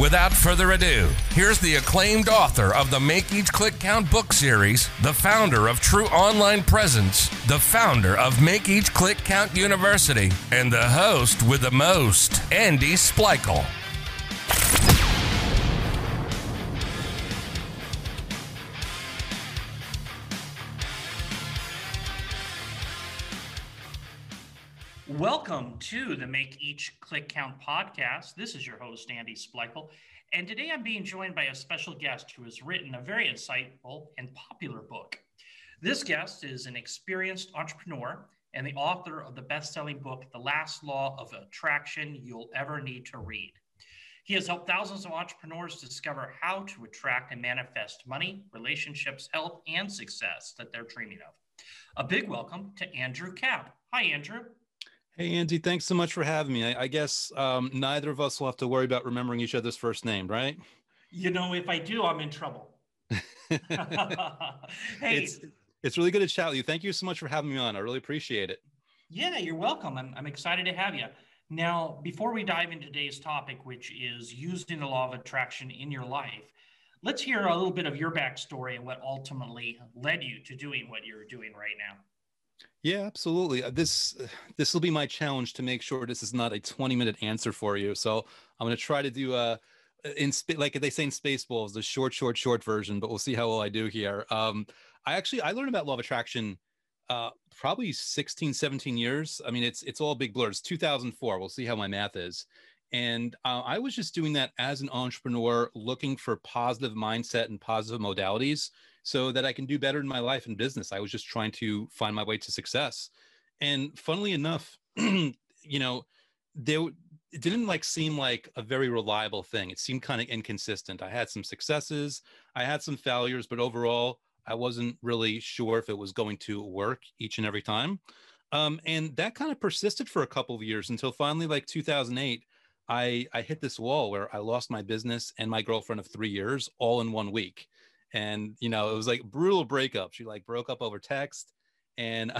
Without further ado, here's the acclaimed author of the Make Each Click Count book series, the founder of True Online Presence, the founder of Make Each Click Count University, and the host with the most, Andy Splichal. Welcome to the Make Each Click Count podcast. This is your host, Andy Splichal. And today I'm being joined by a special guest who has written a very insightful and popular book. This guest is an experienced entrepreneur and the author of the best selling book, The Last Law of Attraction You'll Ever Need to Read. He has helped thousands of entrepreneurs discover how to attract and manifest money, relationships, health, and success that they're dreaming of. A big welcome to Andrew Kap. Hi, Andrew. Hey, Andy, thanks so much for having me. I, I guess um, neither of us will have to worry about remembering each other's first name, right? You know, if I do, I'm in trouble. hey, it's, it's really good to chat with you. Thank you so much for having me on. I really appreciate it. Yeah, you're welcome. I'm, I'm excited to have you. Now, before we dive into today's topic, which is using the law of attraction in your life, let's hear a little bit of your backstory and what ultimately led you to doing what you're doing right now. Yeah, absolutely. Uh, this uh, this will be my challenge to make sure this is not a 20 minute answer for you. So I'm going to try to do a uh, in like they say in Spaceballs, the short, short, short version. But we'll see how well I do here. Um, I actually I learned about law of attraction uh, probably 16, 17 years. I mean, it's it's all big blurs. 2004. We'll see how my math is. And uh, I was just doing that as an entrepreneur, looking for positive mindset and positive modalities so that I can do better in my life and business. I was just trying to find my way to success. And funnily enough, you know, there it didn't like seem like a very reliable thing. It seemed kind of inconsistent. I had some successes, I had some failures, but overall, I wasn't really sure if it was going to work each and every time. Um, and that kind of persisted for a couple of years until finally, like 2008, I, I hit this wall where I lost my business and my girlfriend of three years all in one week and you know it was like brutal breakup. She like broke up over text and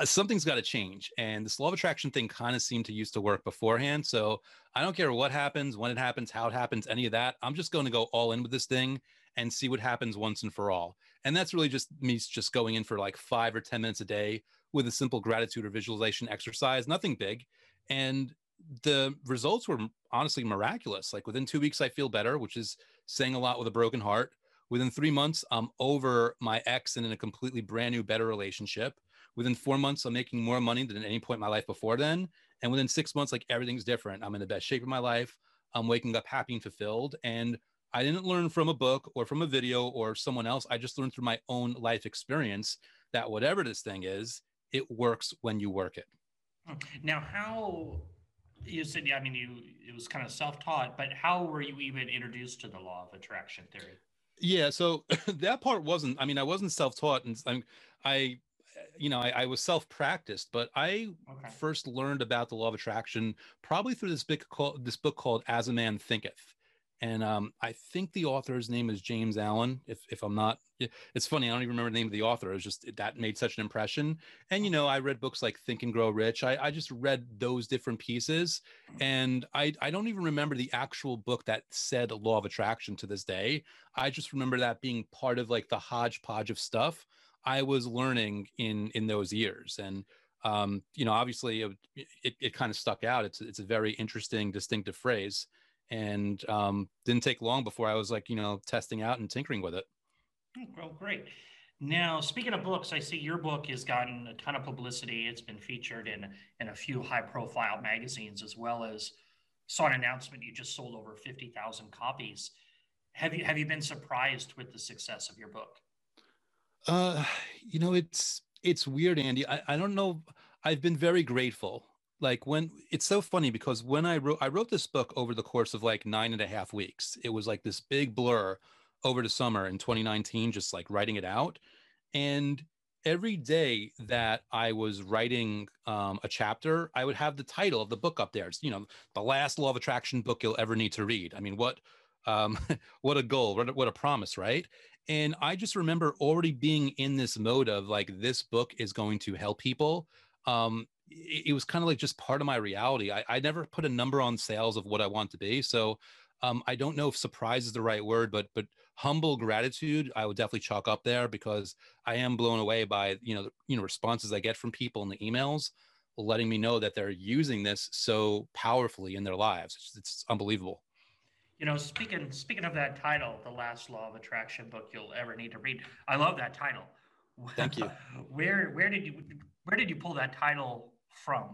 uh, something's got to change and this law of attraction thing kind of seemed to used to work beforehand so i don't care what happens when it happens how it happens any of that i'm just going to go all in with this thing and see what happens once and for all and that's really just me just going in for like five or ten minutes a day with a simple gratitude or visualization exercise nothing big and the results were honestly miraculous like within two weeks i feel better which is saying a lot with a broken heart Within three months, I'm over my ex and in a completely brand new, better relationship. Within four months, I'm making more money than at any point in my life before then. And within six months, like everything's different. I'm in the best shape of my life. I'm waking up happy and fulfilled. And I didn't learn from a book or from a video or someone else. I just learned through my own life experience that whatever this thing is, it works when you work it. Hmm. Now, how you said, yeah, I mean, you it was kind of self-taught, but how were you even introduced to the law of attraction theory? Yeah, so that part wasn't. I mean, I wasn't self-taught, and I, I you know, I, I was self-practiced, but I okay. first learned about the law of attraction probably through this book called this book called As a Man Thinketh, and um, I think the author's name is James Allen. If if I'm not, it's funny. I don't even remember the name of the author. It was just that made such an impression. And you know, I read books like Think and Grow Rich. I, I just read those different pieces, and I I don't even remember the actual book that said Law of Attraction to this day. I just remember that being part of like the hodgepodge of stuff I was learning in in those years. And um, you know, obviously, it, it, it kind of stuck out. It's it's a very interesting, distinctive phrase and um, didn't take long before I was like, you know, testing out and tinkering with it. Oh, well, great. Now, speaking of books, I see your book has gotten a ton of publicity. It's been featured in in a few high-profile magazines, as well as saw an announcement you just sold over fifty thousand copies. Have you have you been surprised with the success of your book? Uh, you know, it's it's weird, Andy. I, I don't know. I've been very grateful like when it's so funny because when I wrote I wrote this book over the course of like nine and a half weeks. It was like this big blur over the summer in 2019, just like writing it out. And every day that I was writing um, a chapter, I would have the title of the book up there. It's, you know, the last law of attraction book you'll ever need to read. I mean, what, um, what a goal, what a, what a promise, right? And I just remember already being in this mode of like, this book is going to help people. Um, it, it was kind of like just part of my reality. I, I never put a number on sales of what I want to be. So um, I don't know if surprise is the right word, but but humble gratitude I would definitely chalk up there because I am blown away by you know the, you know responses I get from people in the emails, letting me know that they're using this so powerfully in their lives. It's, it's unbelievable. You know, speaking speaking of that title, the last law of attraction book you'll ever need to read. I love that title. Thank you. where where did you where did you pull that title from?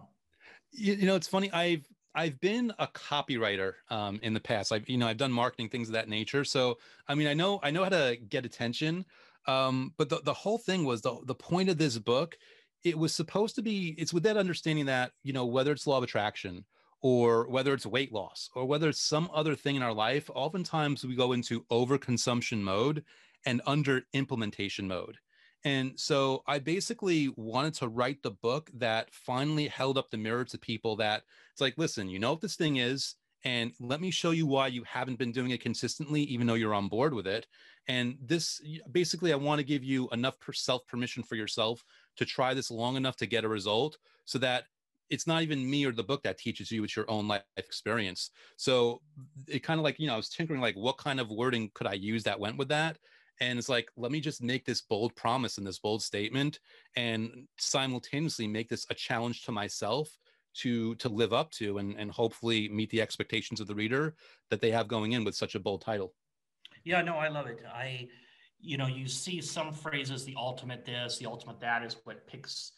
You, you know, it's funny. I've I've been a copywriter um, in the past. I've you know I've done marketing things of that nature. So I mean I know I know how to get attention. Um, but the, the whole thing was the the point of this book. It was supposed to be. It's with that understanding that you know whether it's law of attraction or whether it's weight loss or whether it's some other thing in our life. Oftentimes we go into overconsumption mode and under implementation mode. And so I basically wanted to write the book that finally held up the mirror to people that it's like, listen, you know what this thing is, and let me show you why you haven't been doing it consistently, even though you're on board with it. And this basically, I want to give you enough self permission for yourself to try this long enough to get a result so that it's not even me or the book that teaches you, it's your own life experience. So it kind of like, you know, I was tinkering like, what kind of wording could I use that went with that? And it's like let me just make this bold promise and this bold statement and simultaneously make this a challenge to myself to to live up to and and hopefully meet the expectations of the reader that they have going in with such a bold title. Yeah no i love it. I you know you see some phrases the ultimate this the ultimate that is what picks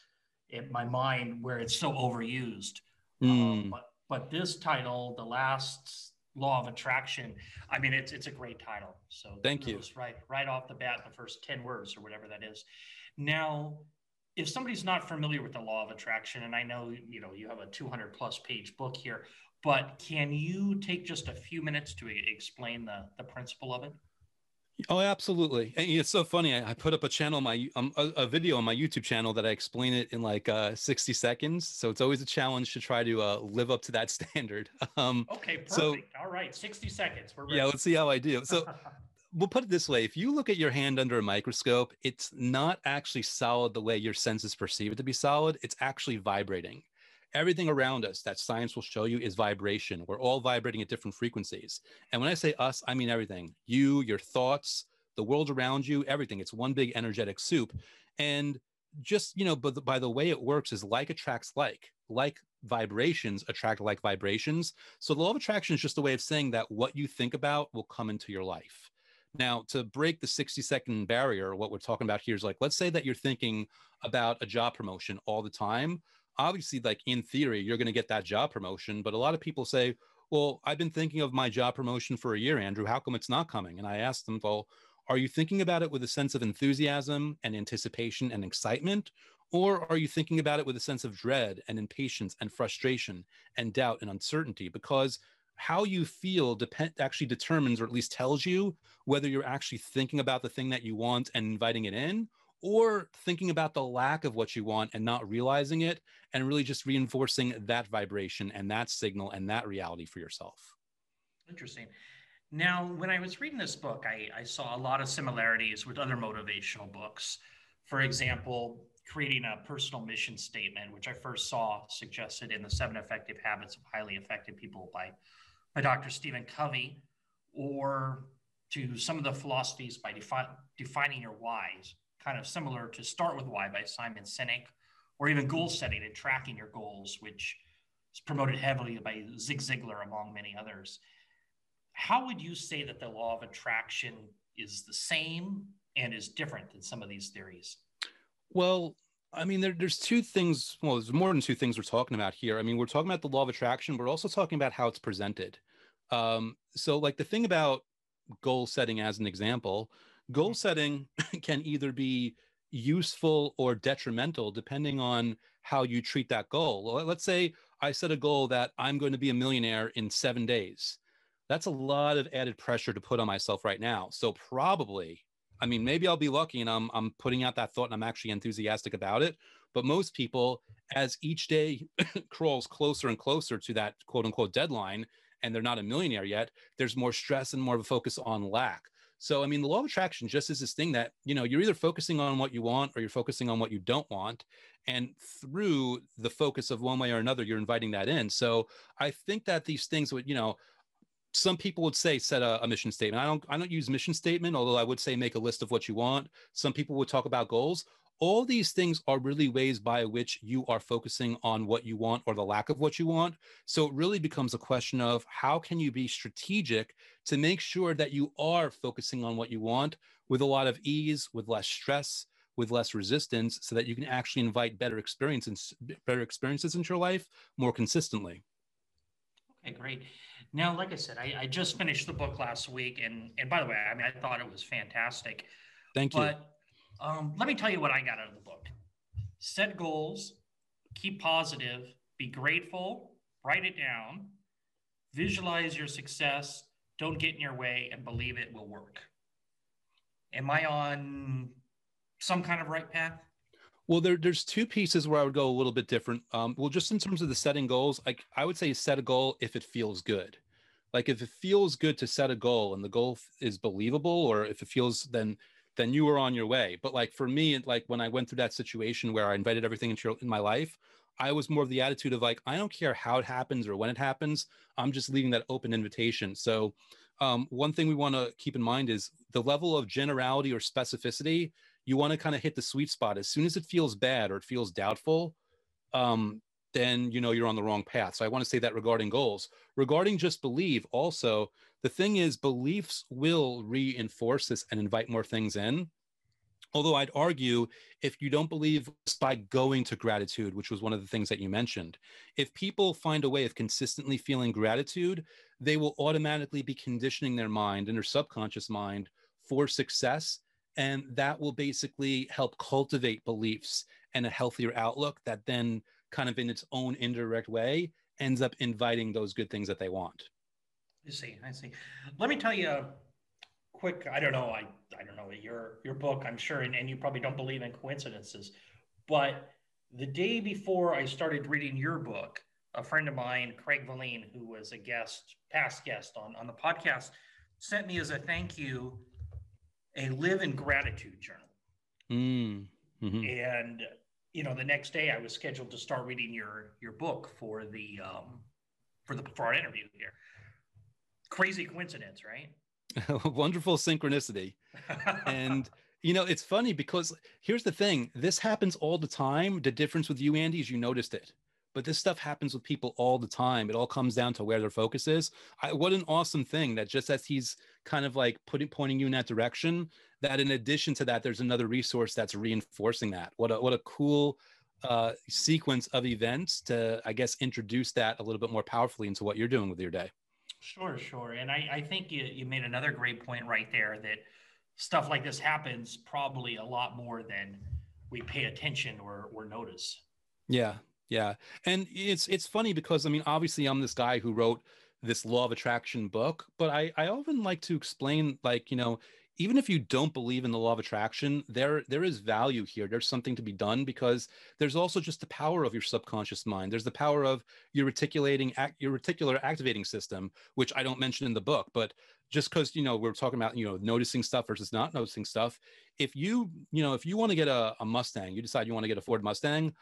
in my mind where it's so overused. Mm. um, but but this title the last law of attraction. I mean, it's it's a great title. So thank you. Right, right off the bat, the first ten words or whatever that is. Now, if somebody's not familiar with the law of attraction, and I know you know you have a 200 plus page book here, but can you take just a few minutes to explain the the principle of it? Oh, absolutely. And it's so funny. I, I put up a channel, my um, a, a, video on my YouTube channel that I explain it in like uh, 60 seconds. So it's always a challenge to try to uh, live up to that standard. Um, okay, perfect. So, All right, 60 seconds. Yeah, let's see how I do. So we'll put it this way: if you look at your hand under a microscope, it's not actually solid the way your senses perceive it to be solid. It's actually vibrating everything around us that science will show you is vibration. We're all vibrating at different frequencies. And when I say us, I mean everything you, your thoughts, the world around you, everything. It's one big energetic soup. And just, you know, but by the way it works is like attracts like, like vibrations attract like vibrations. So the law of attraction is just a way of saying that what you think about will come into your life. Now, to break the 60 second barrier, what we're talking about here is like, let's say that you're thinking about a job promotion all the time obviously like in theory you're going to get that job promotion but a lot of people say well i've been thinking of my job promotion for a year andrew. How come it's not coming? And i asked them well are you thinking about it with a sense of enthusiasm and anticipation and excitement? Or are you thinking about it with a sense of dread and impatience and frustration and doubt and uncertainty? Because how you feel depend actually determines or at least tells you whether you're actually thinking about the thing that you want and inviting it in or thinking about the lack of what you want and not realizing it and really just reinforcing that vibration and that signal and that reality for yourself. Interesting. Now, when I was reading this book, I, I saw a lot of similarities with other motivational books. For example, creating a personal mission statement, which I first saw suggested in the Seven Effective Habits of Highly Effective People by, by Dr. Stephen Covey, or to some of the philosophies by defi- defining your whys kind of similar to Start with Why by Simon Sinek, or even goal setting and tracking your goals, which is promoted heavily by Zig Ziglar, among many others. How would you say that the law of attraction is the same and is different than some of these theories? Well, I mean, there, there's two things. Well, there's more than two things we're talking about here. I mean, we're talking about the law of attraction, but we're also talking about how it's presented. Um, so, like the thing about goal setting, as an example, goal setting can either be useful or detrimental depending on how you treat that goal. Let's say I set a goal that I'm going to be a millionaire in seven days. that's a lot of added pressure to put on myself right now. So probably, I mean, maybe I'll be lucky and I'm I'm putting out that thought and I'm actually enthusiastic about it. But most people, as each day crawls closer and closer to that quote unquote deadline, and they're not a millionaire yet, there's more stress and more of a focus on lack. So, I mean, the law of attraction just is this thing that, you know, you're either focusing on what you want or you're focusing on what you don't want. And through the focus of one way or another, you're inviting that in. So I think that these things would, you know, some people would say set a, a, mission statement. I don't I don't use mission statement, although I would say make a list of what you want. Some people would talk about goals. All these things are really ways by which you are focusing on what you want or the lack of what you want. So it really becomes a question of how can you be strategic to make sure that you are focusing on what you want with a lot of ease, with less stress, with less resistance so that you can actually invite better experiences better experiences into your life more consistently. Okay, great. Now, like I said, I, I, just finished the book last week, and and by the way, I mean I thought it was fantastic. Thank you. But um, let me tell you what I got out of the book: set goals, keep positive, be grateful, write it down, visualize your success, don't get in your way, and believe it will work. Am I on some kind of right path? Well, there, there's two pieces where I would go a little bit different. Um, well, just in terms of the setting goals, like I would say set a goal if it feels good. Like if it feels good to set a goal and the goal is believable, or if it feels then then you are on your way. But like for me, like when I went through that situation where I invited everything into in my life, I was more of the attitude of like I don't care how it happens or when it happens. I'm just leaving that open invitation. So um, one thing we want to keep in mind is the level of generality or specificity you want to kind of hit the sweet spot as soon as it feels bad or it feels doubtful um, then you know you're on the wrong path. So i want to say that regarding goals. Regarding just believe also the thing is beliefs will reinforce this and invite more things in. Although i'd argue if you don't believe by going to gratitude which was one of the things that you mentioned if people find a way of consistently feeling gratitude they will automatically be conditioning their mind and their subconscious mind for success and that will basically help cultivate beliefs and a healthier outlook that then kind of in its own indirect way ends up inviting those good things that they want i see i see let me tell you a quick i don't know i, I don't know your your book i'm sure and, and you probably don't believe in coincidences but the day before i started reading your book a friend of mine craig valine who was a guest past guest on on the podcast sent me as a thank you a live in gratitude journal. Mm. Mm-hmm. And you know, the next day I was scheduled to start reading your your book for the um, for the for our interview here. Crazy coincidence, right? Wonderful synchronicity. and you know, it's funny because here's the thing: this happens all the time. The difference with you, Andy, is you noticed it but this stuff happens with people all the time. It all comes down to where their focus is. I, what an awesome thing that just as he's kind of like putting pointing you in that direction, that in addition to that, there's another resource that's reinforcing that. What a what a cool uh, sequence of events to, I guess, introduce that a little bit more powerfully into what you're doing with your day. Sure, sure. And I, I think you, you made another great point right there that stuff like this happens probably a lot more than we pay attention or, or notice. Yeah, yeah. And it's it's funny because I mean obviously I'm this guy who wrote this law of attraction book, but I I often like to explain like, you know, even if you don't believe in the law of attraction, there there is value here. There's something to be done because there's also just the power of your subconscious mind. There's the power of your reticulating your reticular activating system, which I don't mention in the book, but just because you know we're talking about you know noticing stuff versus not noticing stuff if you you know if you want to get a, a mustang you decide you want to get a ford mustang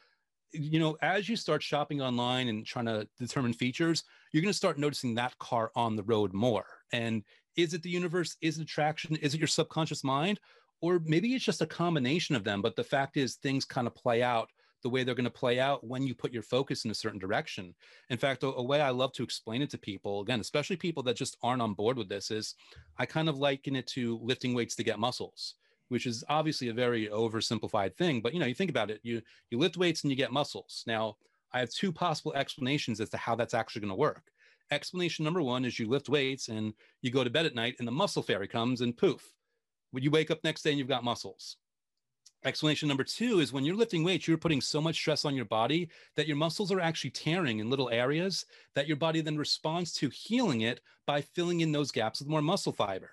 you know, as you start shopping online and trying to determine features, you're going to start noticing that car on the road more. And is it the universe? Is it attraction? Is it your subconscious mind? Or maybe it's just a combination of them. But the fact is, things kind of play out the way they're going to play out when you put your focus in a certain direction. In fact, a, a, way I love to explain it to people, again, especially people that just aren't on board with this, is I kind of liken it to lifting weights to get muscles which is obviously a very oversimplified thing. But you know, you think about it, you you lift weights and you get muscles. Now, I have two possible explanations as to how that's actually going to work. Explanation number one is you lift weights and you go to bed at night and the muscle fairy comes and poof, when you wake up next day and you've got muscles. Explanation number two is when you're lifting weights, you're putting so much stress on your body that your muscles are actually tearing in little areas that your body then responds to healing it by filling in those gaps with more muscle fiber.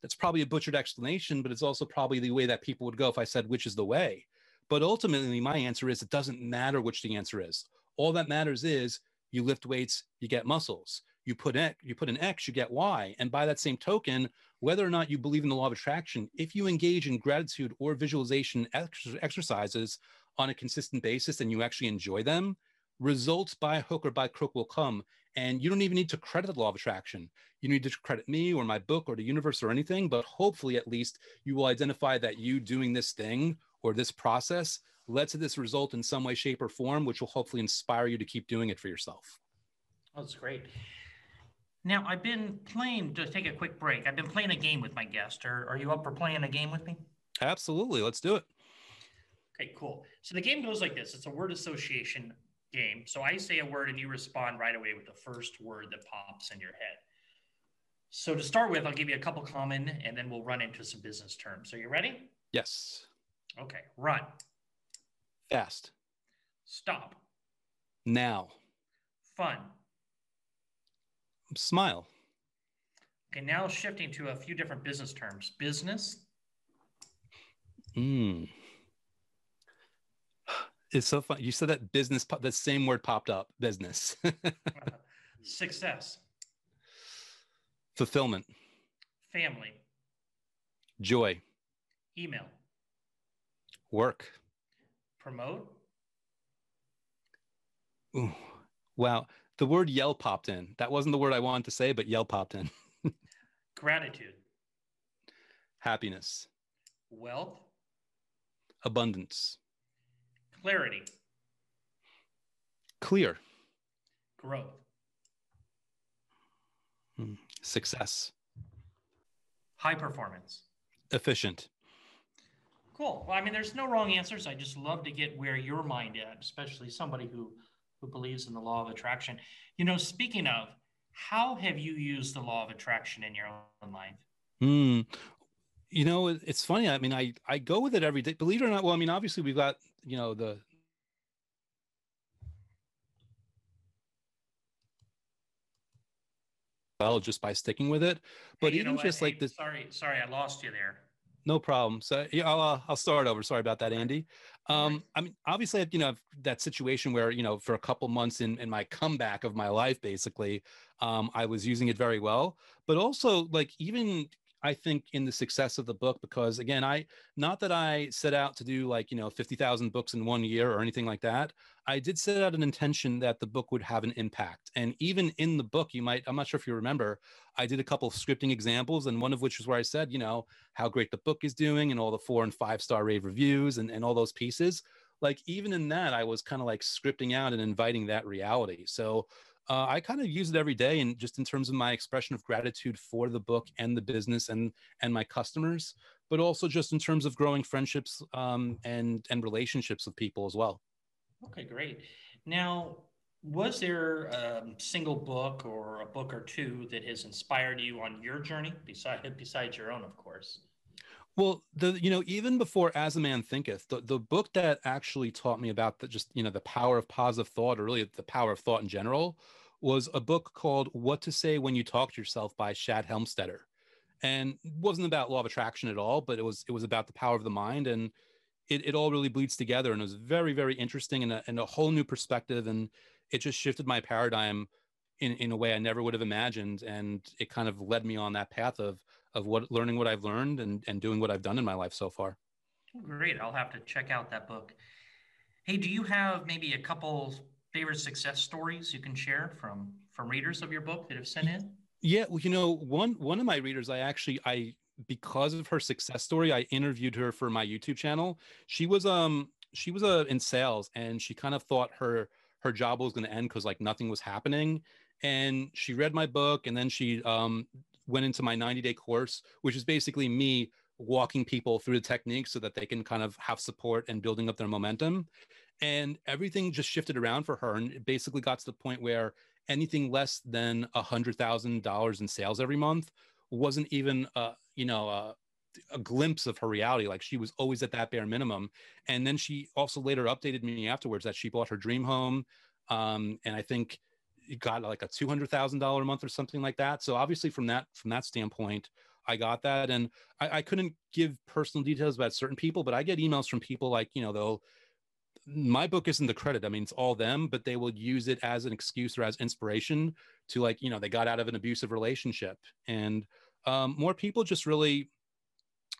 That's probably a butchered explanation, but it's also probably the way that people would go if I said which is the way. But ultimately, my answer is it doesn't matter which the answer is. All that matters is you lift weights, you get muscles. You put X, you put an X, you get Y. And by that same token, whether or not you believe in the law of attraction, if you engage in gratitude or visualization ex- exercises on a consistent basis and you actually enjoy them, results by hook or by crook will come. And you don't even need to credit the law of attraction. You need to credit me or my book or the universe or anything, but hopefully, at least, you will identify that you doing this thing or this process led to this result in some way, shape, or form, which will hopefully inspire you to keep doing it for yourself. Oh, that's great. Now, I've been playing, to take a quick break, I've been playing a game with my guest. Are, are you up for playing a game with me? Absolutely. Let's do it. Okay, cool. So the game goes like this it's a word association game. So I say a word and you respond right away with the first word that pops in your head. So to start with, I'll give you a couple common and then we'll run into some business terms. So you ready? Yes. Okay, run. Fast. Stop. Now. Fun. Smile. Okay, now shifting to a few different business terms. Business. Mm. It's so fun. You said that business, the same word popped up business. Success. Fulfillment. Family. Joy. Email. Work. Promote. Ooh, wow. The word yell popped in. That wasn't the word I wanted to say, but yell popped in. Gratitude. Happiness. Wealth. Abundance. Clarity. Clear. Growth. Hmm. Success. High performance. Efficient. Cool. Well, I mean, there's no wrong answers. I just love to get where your mind at, especially somebody who who believes in the law of attraction. You know, speaking of, how have you used the law of attraction in your own life? Hmm. You know, it's funny. I mean, I I go with it every day. Believe it or not. Well, I mean, obviously we've got you know the well just by sticking with it. But hey, even just like this. Sorry, sorry, I lost you there. No problem. So yeah, I'll, uh, I'll start over. Sorry about that, Andy. Um, I mean, obviously, you know, that situation where, you know, for a couple months in, in my comeback of my life, basically, um, I was using it very well. But also, like, even I think in the success of the book because again, I not that I set out to do like, you know, 50,000 books in one year or anything like that. I did set out an intention that the book would have an impact. And even in the book, you might I'm not sure if you remember, I did a couple of scripting examples and one of which was where I said, you know, how great the book is doing and all the 4 and 5 star rave reviews and and all those pieces. Like even in that I was kind of like scripting out and inviting that reality. So uh, I kind of use it every day, and just in terms of my expression of gratitude for the book and the business and and my customers, but also just in terms of growing friendships um, and and relationships with people as well. Okay, great. Now, was there a single book or a book or two that has inspired you on your journey, besides besides your own, of course? Well, the you know even before As a Man Thinketh, the, the book that actually taught me about the just you know the power of positive thought, or really the power of thought in general, was a book called What to Say When You Talk to Yourself by Shad Helmstetter, and it wasn't about law of attraction at all, but it was it was about the power of the mind, and it, it all really bleeds together, and it was very very interesting and a, and a whole new perspective, and it just shifted my paradigm in, in a way I never would have imagined. And it kind of led me on that path of of what learning what I've learned and, and doing what I've done in my life so far. Great. I'll have to check out that book. Hey, do you have maybe a couple favorite success stories you can share from from readers of your book that have sent in? Yeah, well, you know, one one of my readers, I actually I because of her success story, I interviewed her for my YouTube channel. She was um she was uh, in sales and she kind of thought her her job was going to end because like nothing was happening and she read my book and then she um went into my 90 day course, which is basically me walking people through the techniques so that they can kind of have support and building up their momentum. And everything just shifted around for her. And it basically got to the point where anything less than a hundred thousand dollars in sales every month wasn't even, uh, you know, uh, a glimpse of her reality. Like she was always at that bare minimum. And then she also later updated me afterwards that she bought her dream home. Um, and I think got like a two hundred thousand dollar a month or something like that. So obviously from that from that standpoint, I got that. And I, I couldn't give personal details about certain people, but I get emails from people like, you know, they'll my book isn't the credit. I mean, it's all them, but they will use it as an excuse or as inspiration to like, you know, they got out of an abusive relationship. And um, more people just really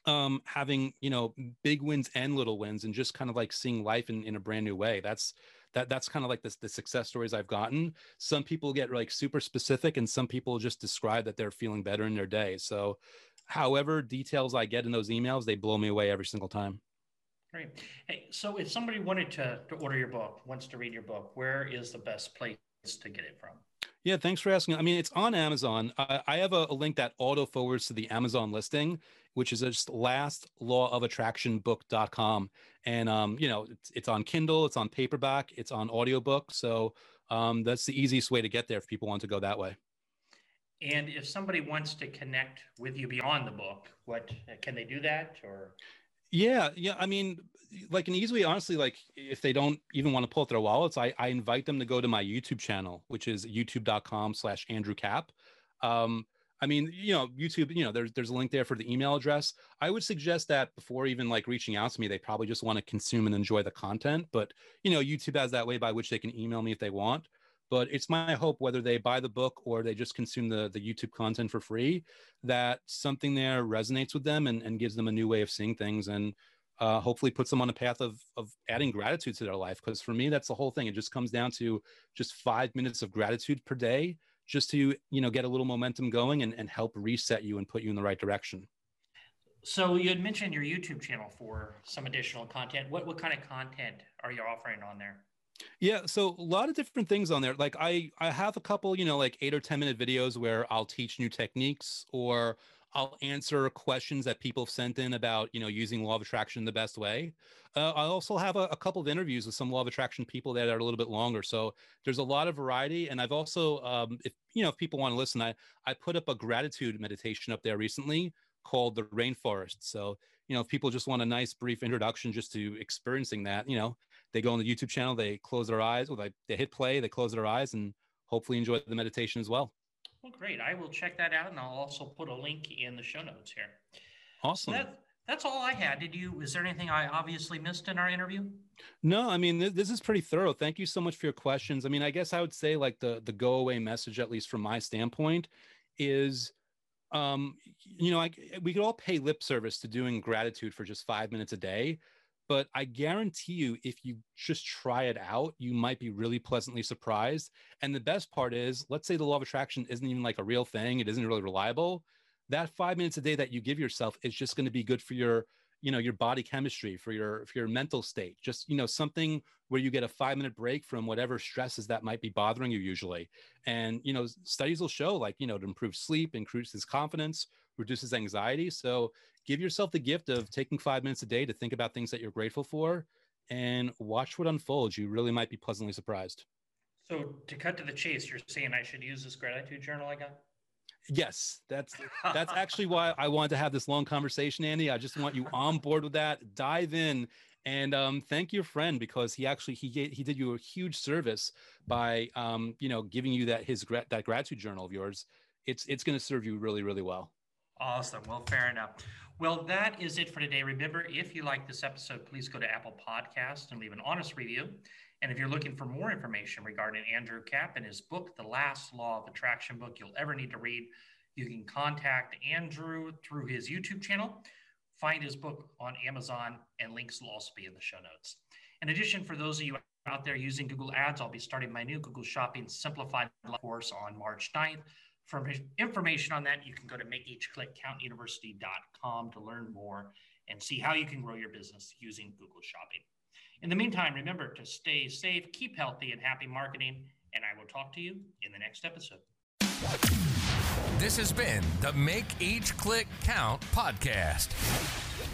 um, having, you know, big wins and little wins and just kind of like seeing life in, in a brand new way. That's that that's kind of like this the success stories I've gotten. Some people get like super specific and some people just describe that they're feeling better in their day. So however details I get in those emails, they blow me away every single time. Great. Hey, so if somebody wanted to, to order your book, wants to read your book, where is the best place to get it from? Yeah, thanks for asking. I mean, it's on Amazon. Uh, I have a, a, link that auto forwards to the Amazon listing, which is just lastlawofattractionbook.com. And, um, you know, it's, it's on Kindle, it's on paperback, it's on audiobook. So um, that's the easiest way to get there if people want to go that way. And if somebody wants to connect with you beyond the book, what can they do that or? Yeah, yeah. I mean, like an easy way, honestly, like if they don't even want to pull out their wallets, I, I invite them to go to my YouTube channel, which is youtube.com slash Andrew Kap. Um, I mean, you know, YouTube, you know, there's there's a link there for the email address. I would suggest that before even like reaching out to me, they probably just want to consume and enjoy the content. But you know, YouTube has that way by which they can email me if they want but it's my hope whether they buy the book or they just consume the, the youtube content for free that something there resonates with them and, and gives them a new way of seeing things and uh, hopefully puts them on a path of, of adding gratitude to their life. Because for me that's the whole thing. It just comes down to just five minutes of gratitude per day just to you know get a little momentum going and, and help reset you and put you in the right direction. So you had mentioned your youtube channel for some additional content. What, what kind of content are you offering on there? Yeah, so a lot of different things on there. Like I I have a couple, you know, like 8 or 10 minute videos where I'll teach new techniques or I'll answer questions that people have sent in about, you know, using law of attraction the best way. Uh, I also have a, a, couple of interviews with some law of attraction people that are a little bit longer. So there's a lot of variety. And I've also, um, if you know, if people want to listen, I I put up a gratitude meditation up there recently called the Rainforest. So you know, if people just want a nice brief introduction just to experiencing that, you know, they go on the YouTube channel, they close their eyes, or they, they hit play, they close their eyes, and hopefully enjoy the meditation as well. Well, great. I will check that out, and I'll also put a link in the show notes here. Awesome. That, that's all I had. Did you? Is there anything I obviously missed in our interview? No, I mean th- this is pretty thorough. Thank you so much for your questions. I mean, I guess I would say like the the go away message, at least from my standpoint, is um, you know, I, we could all pay lip service to doing gratitude for just five minutes a day, but I guarantee you, if you just try it out, you might be really pleasantly surprised. And the best part is, let's say the law of attraction isn't even like a real thing, it isn't really reliable. That five minutes a day that you give yourself is just going to be good for your you know your body chemistry for your for your mental state just you know something where you get a five minute break from whatever stresses that might be bothering you usually and you know studies will show like you know to improve sleep increases confidence reduces anxiety so give yourself the gift of taking five minutes a day to think about things that you're grateful for and watch what unfolds you really might be pleasantly surprised so to cut to the chase you're saying i should use this gratitude journal i got Yes, that's that's actually why I wanted to have this long conversation, Andy. I just want you on board with that. Dive in and um, thank your friend because he actually he he did you a huge service by um, you know giving you that his that gratitude journal of yours. It's it's going to serve you really really well. Awesome. Well, fair enough. Well, that is it for today. Remember, if you like this episode, please go to Apple Podcast and leave an honest review. And if you're looking for more information regarding Andrew Kap and his book, The Last Law of Attraction book you'll ever need to read, you can contact Andrew through his YouTube channel. Find his book on Amazon, and links will also be in the show notes. In addition, for those of you out there using Google Ads, I'll be starting my new Google Shopping Simplified course on March 9th. For information on that, you can go to makeeachclickcountuniversity.com to learn more and see how you can grow your business using Google Shopping. In the meantime, remember to stay safe, keep healthy, and happy marketing. And I will talk to you in the next episode. This has been the Make Each Click Count podcast.